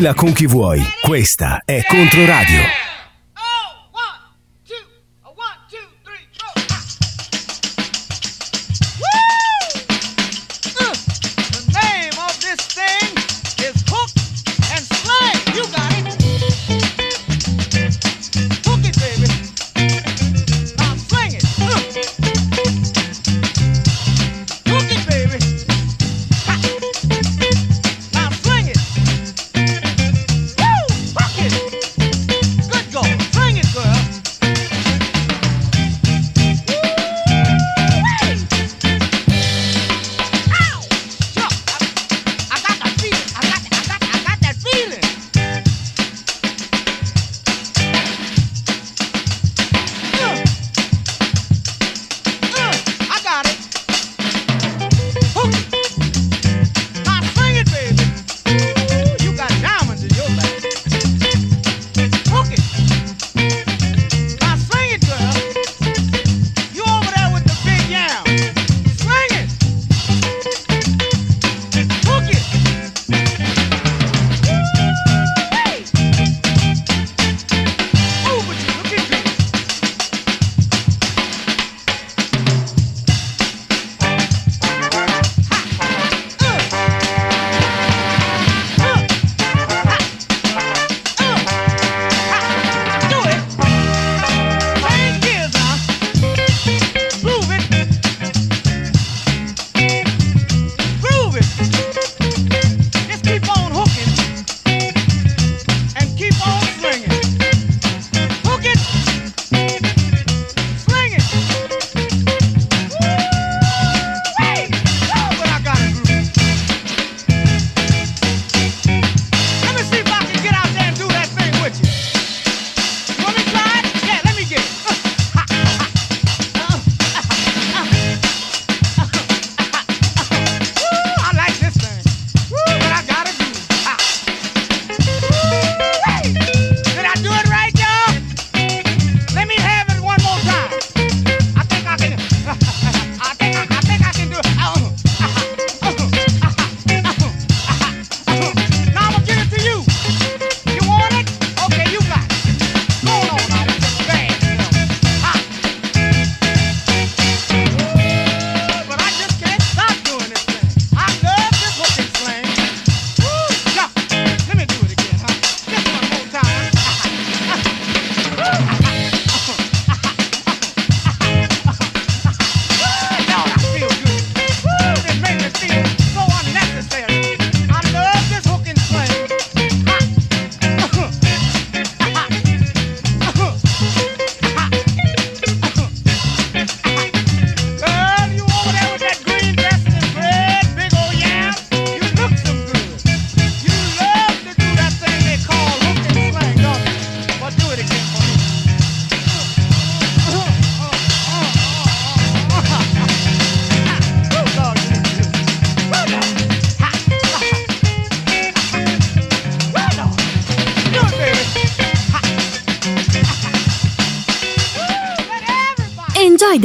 Condividila con chi vuoi. Questa è Controradio.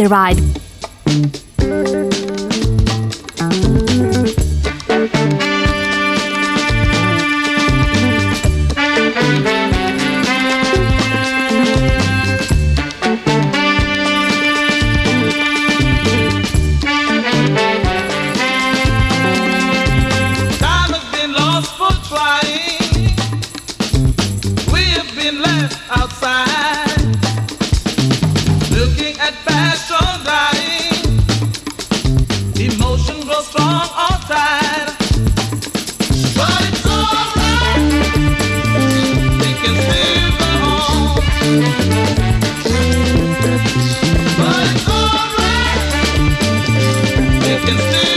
Enjoy the ride.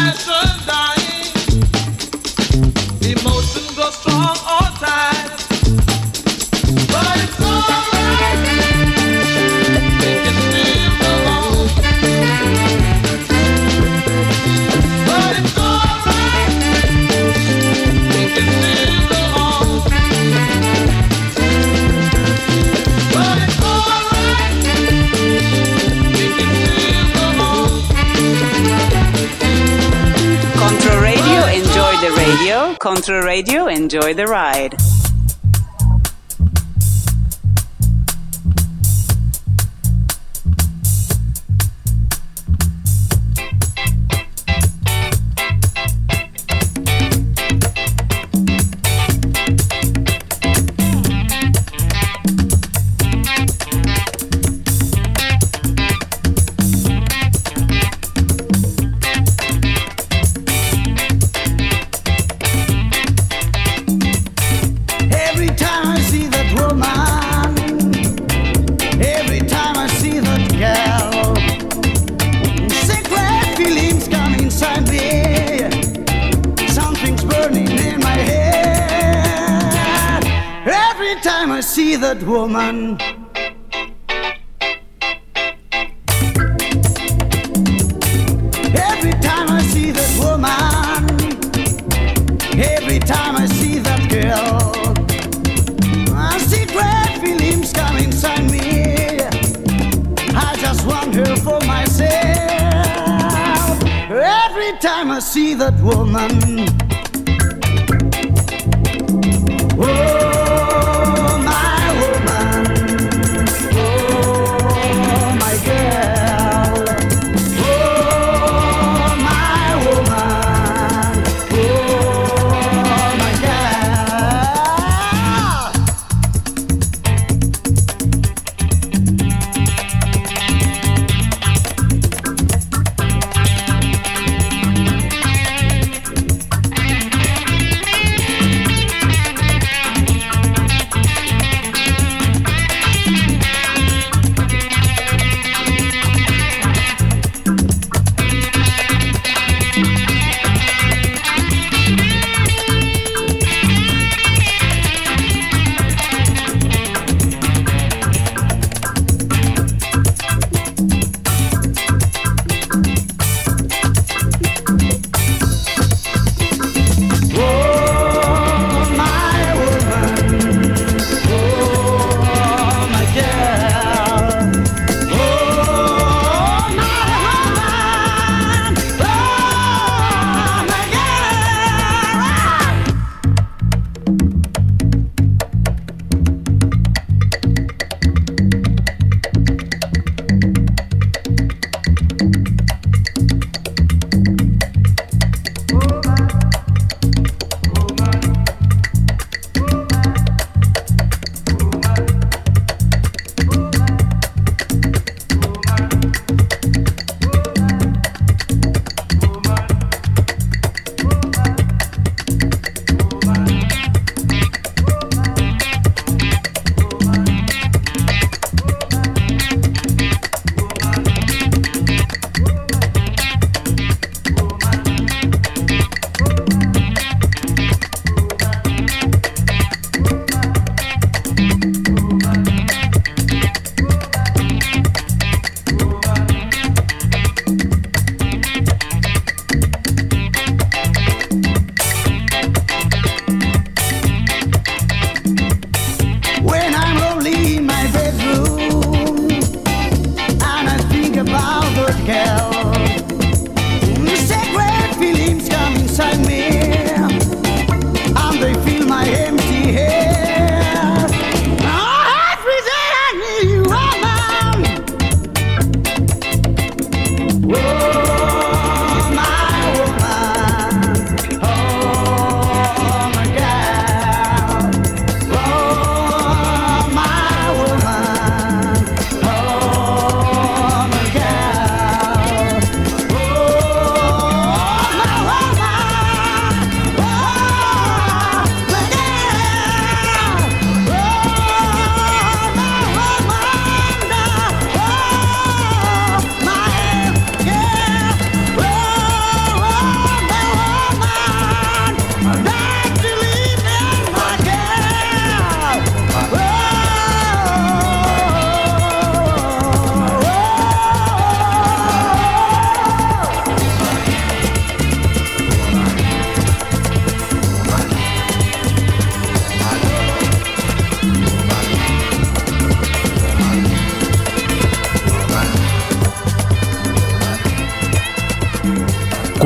We Controradio, enjoy the ride.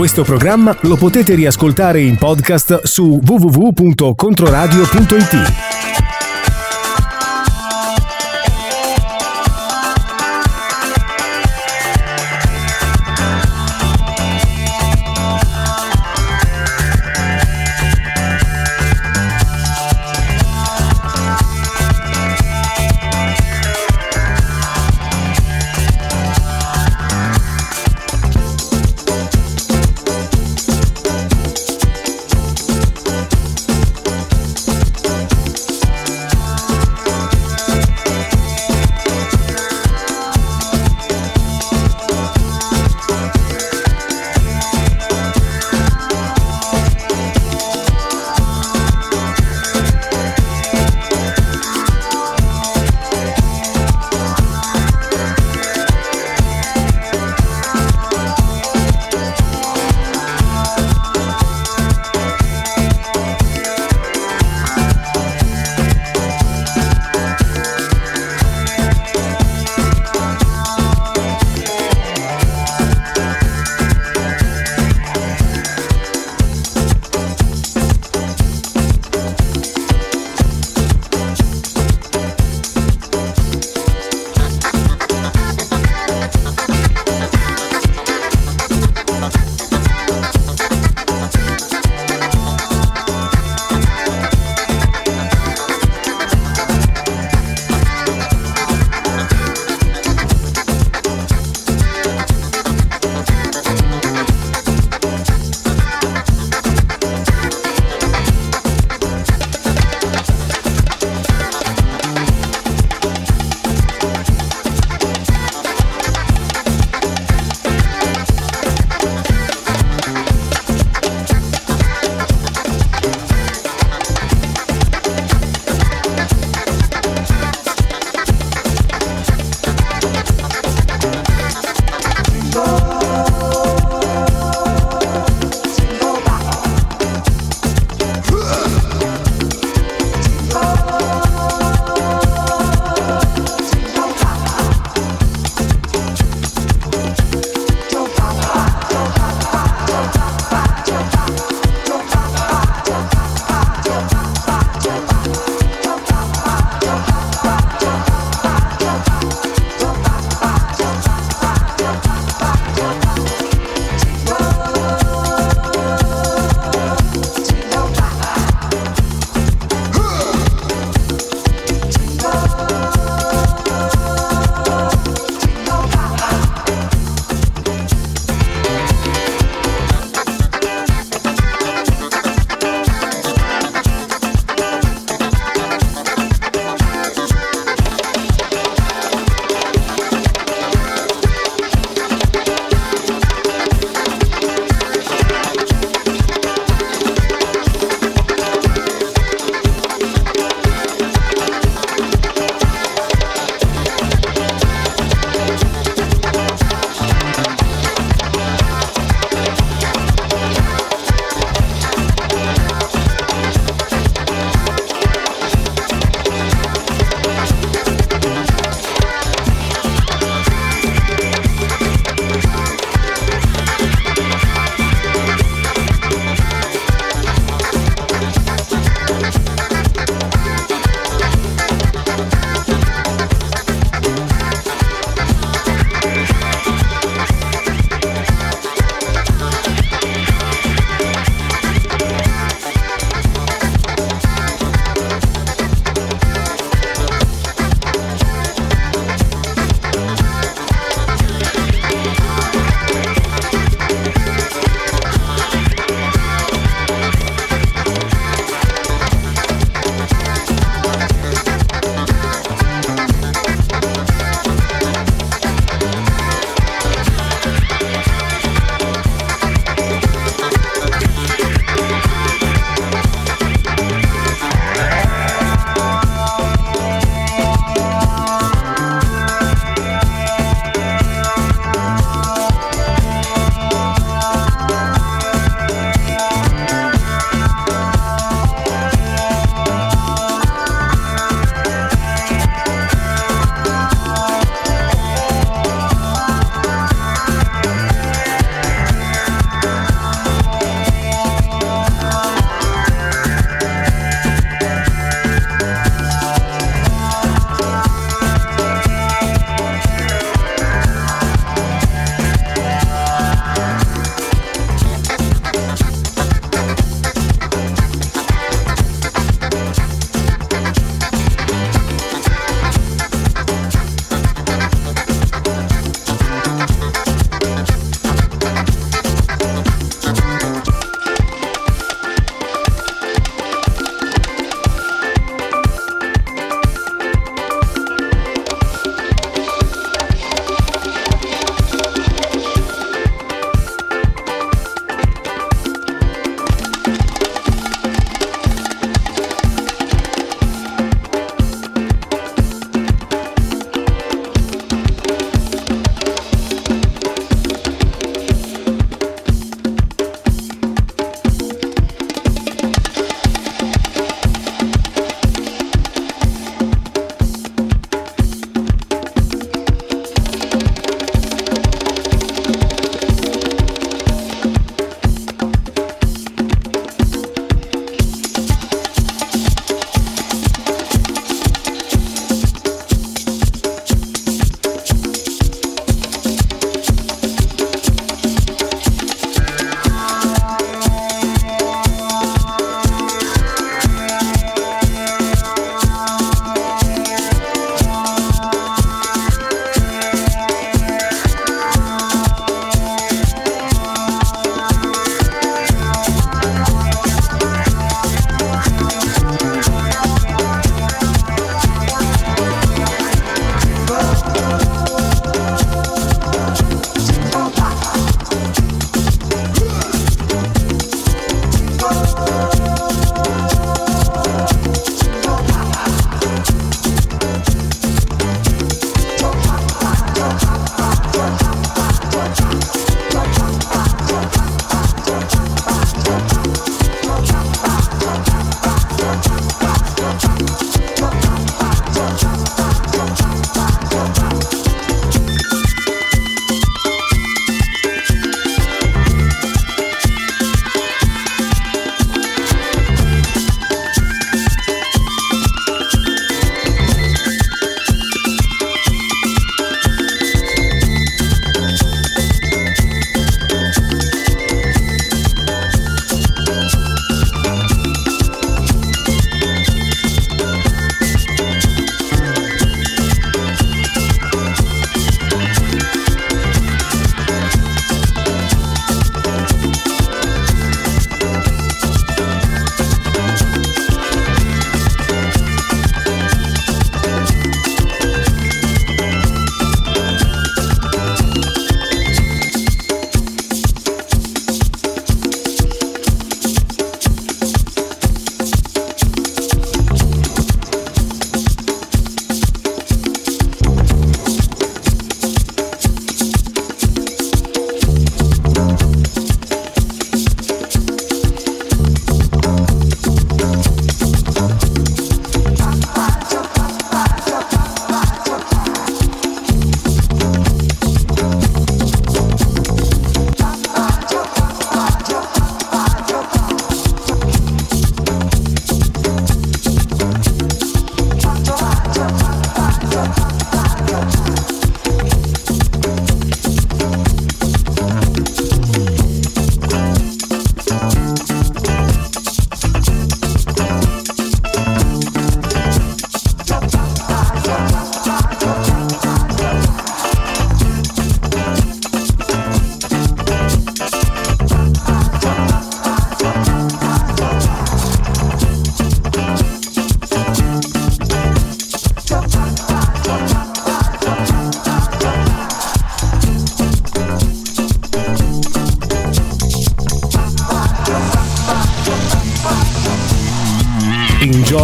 Questo programma lo potete riascoltare in podcast su www.controradio.it.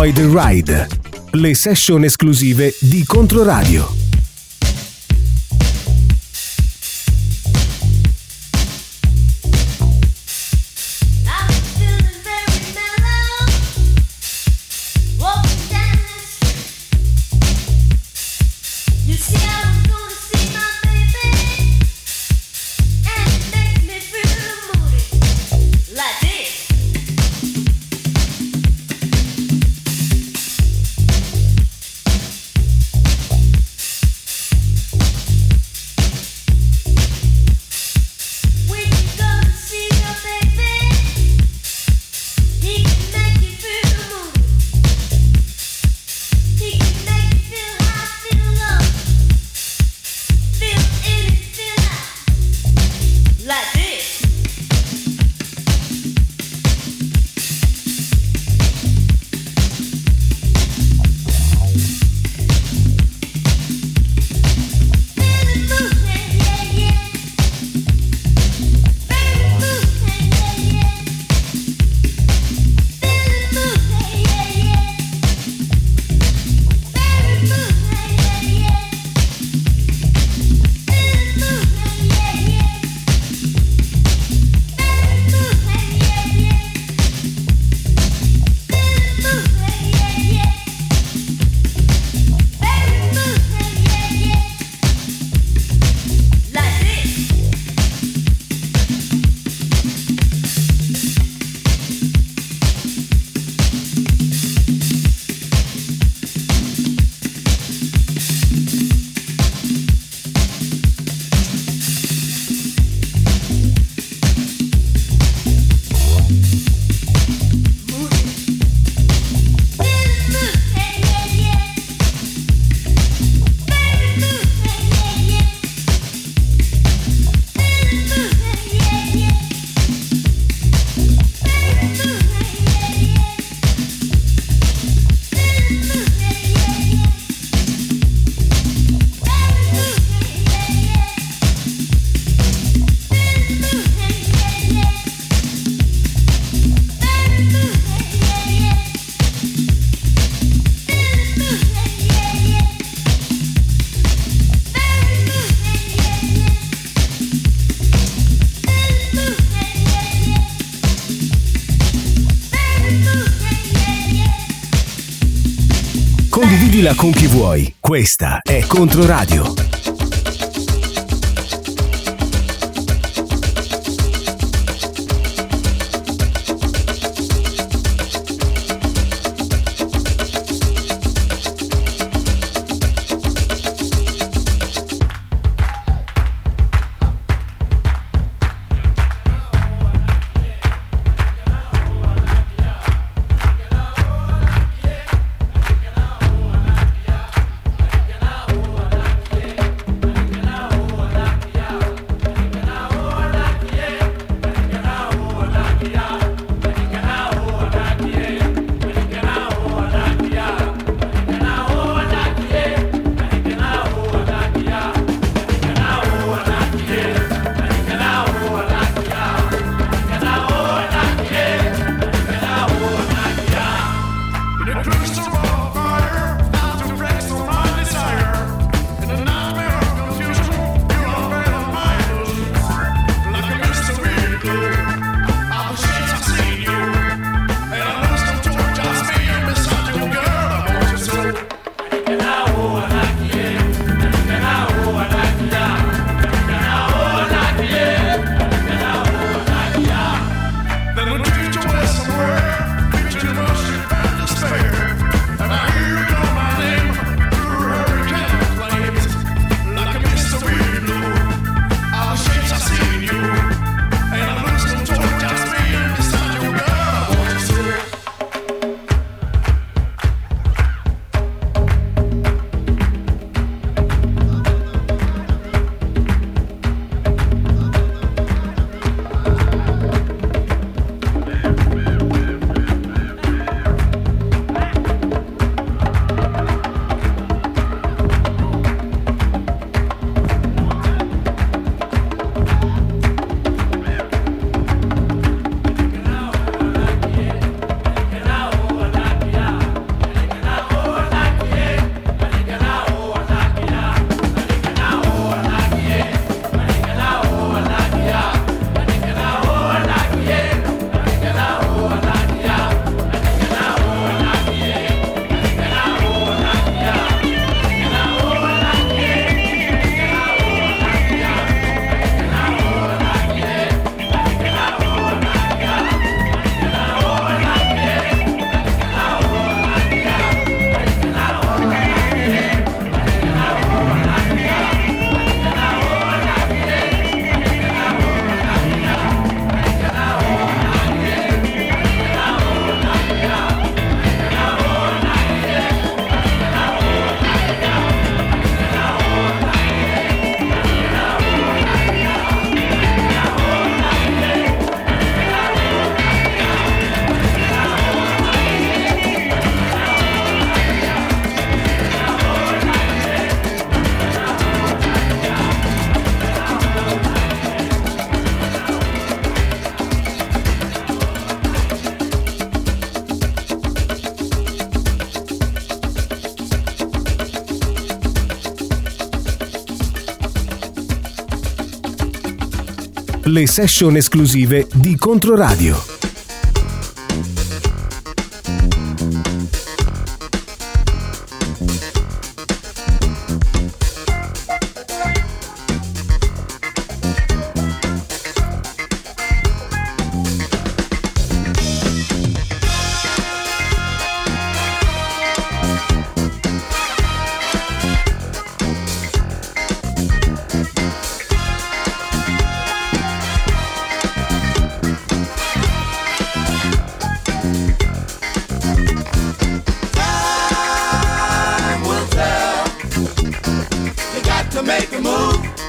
Enjoy the Ride, le session esclusive di Controradio. Con chi vuoi. Questa è Controradio. Le session esclusive di Controradio. make a move.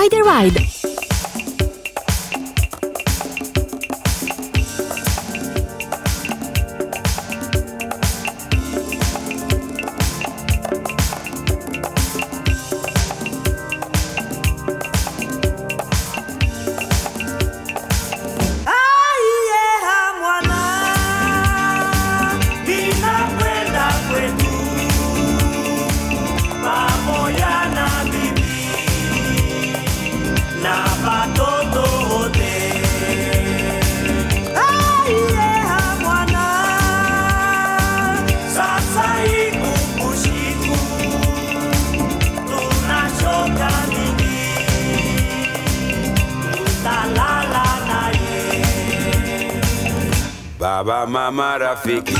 Enjoy the ride! Mama rafiki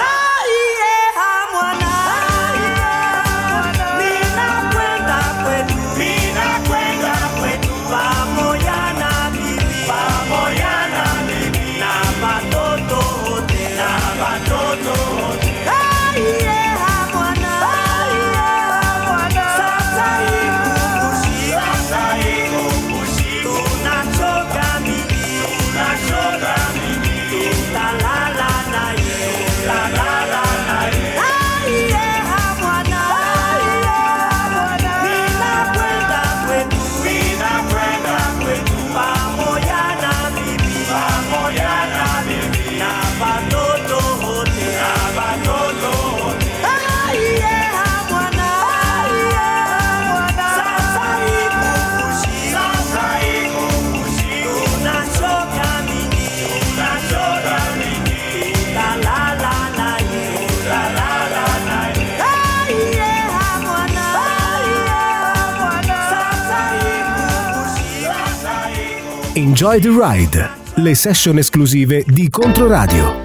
Enjoy the Ride, le session esclusive di Controradio.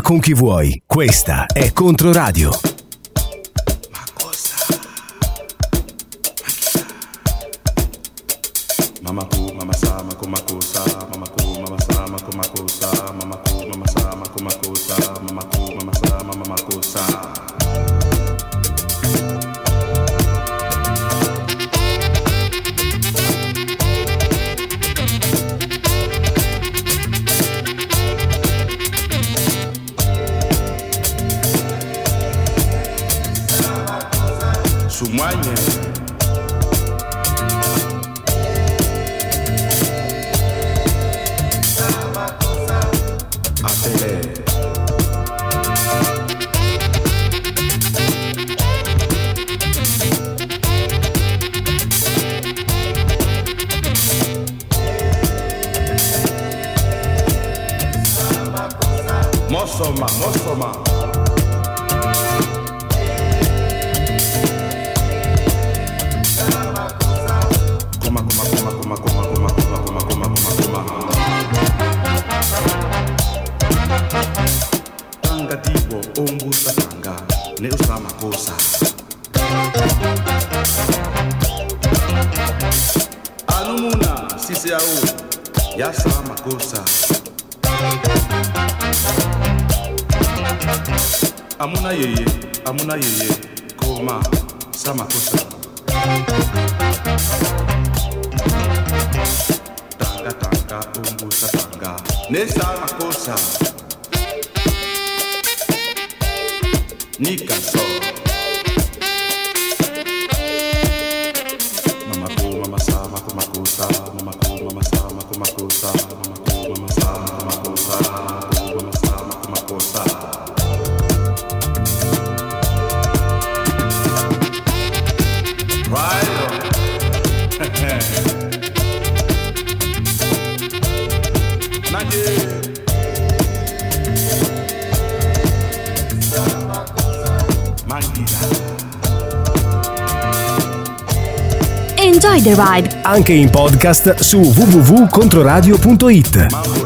con chi vuoi. Questa è Controradio. angatiwo ombusa sanga neusamakosa anumuna sise yao yasamakosa amuna yee, amuna koma samakosa tanga Nika Soul. the Anche in podcast su www.controradio.it.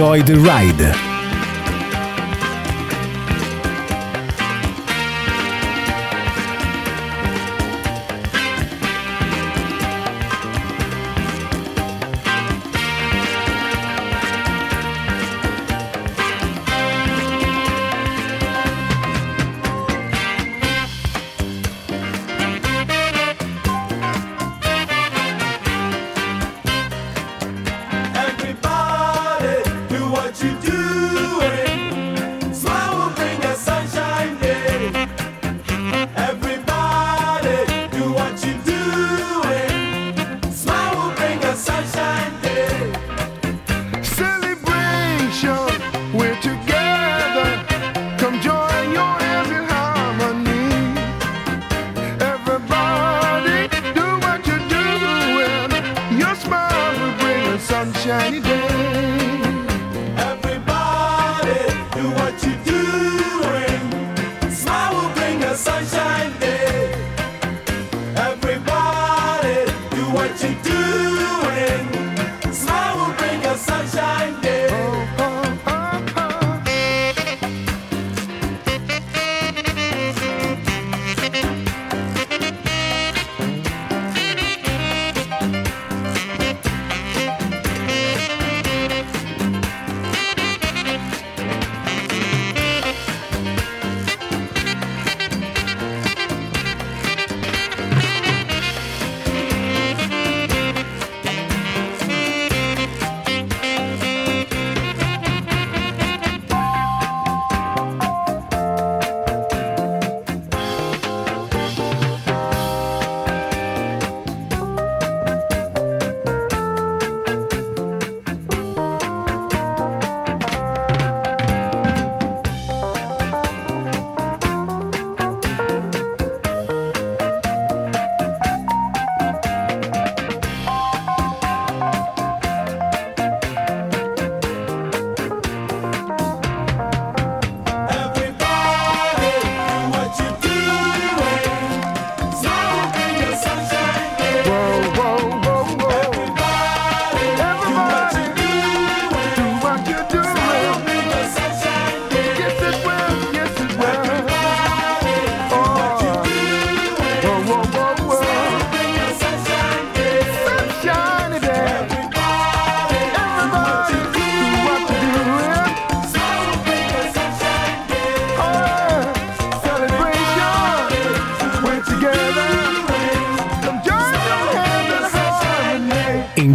Enjoy the Ride.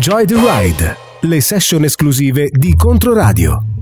Enjoy the Ride, le session esclusive di Controradio.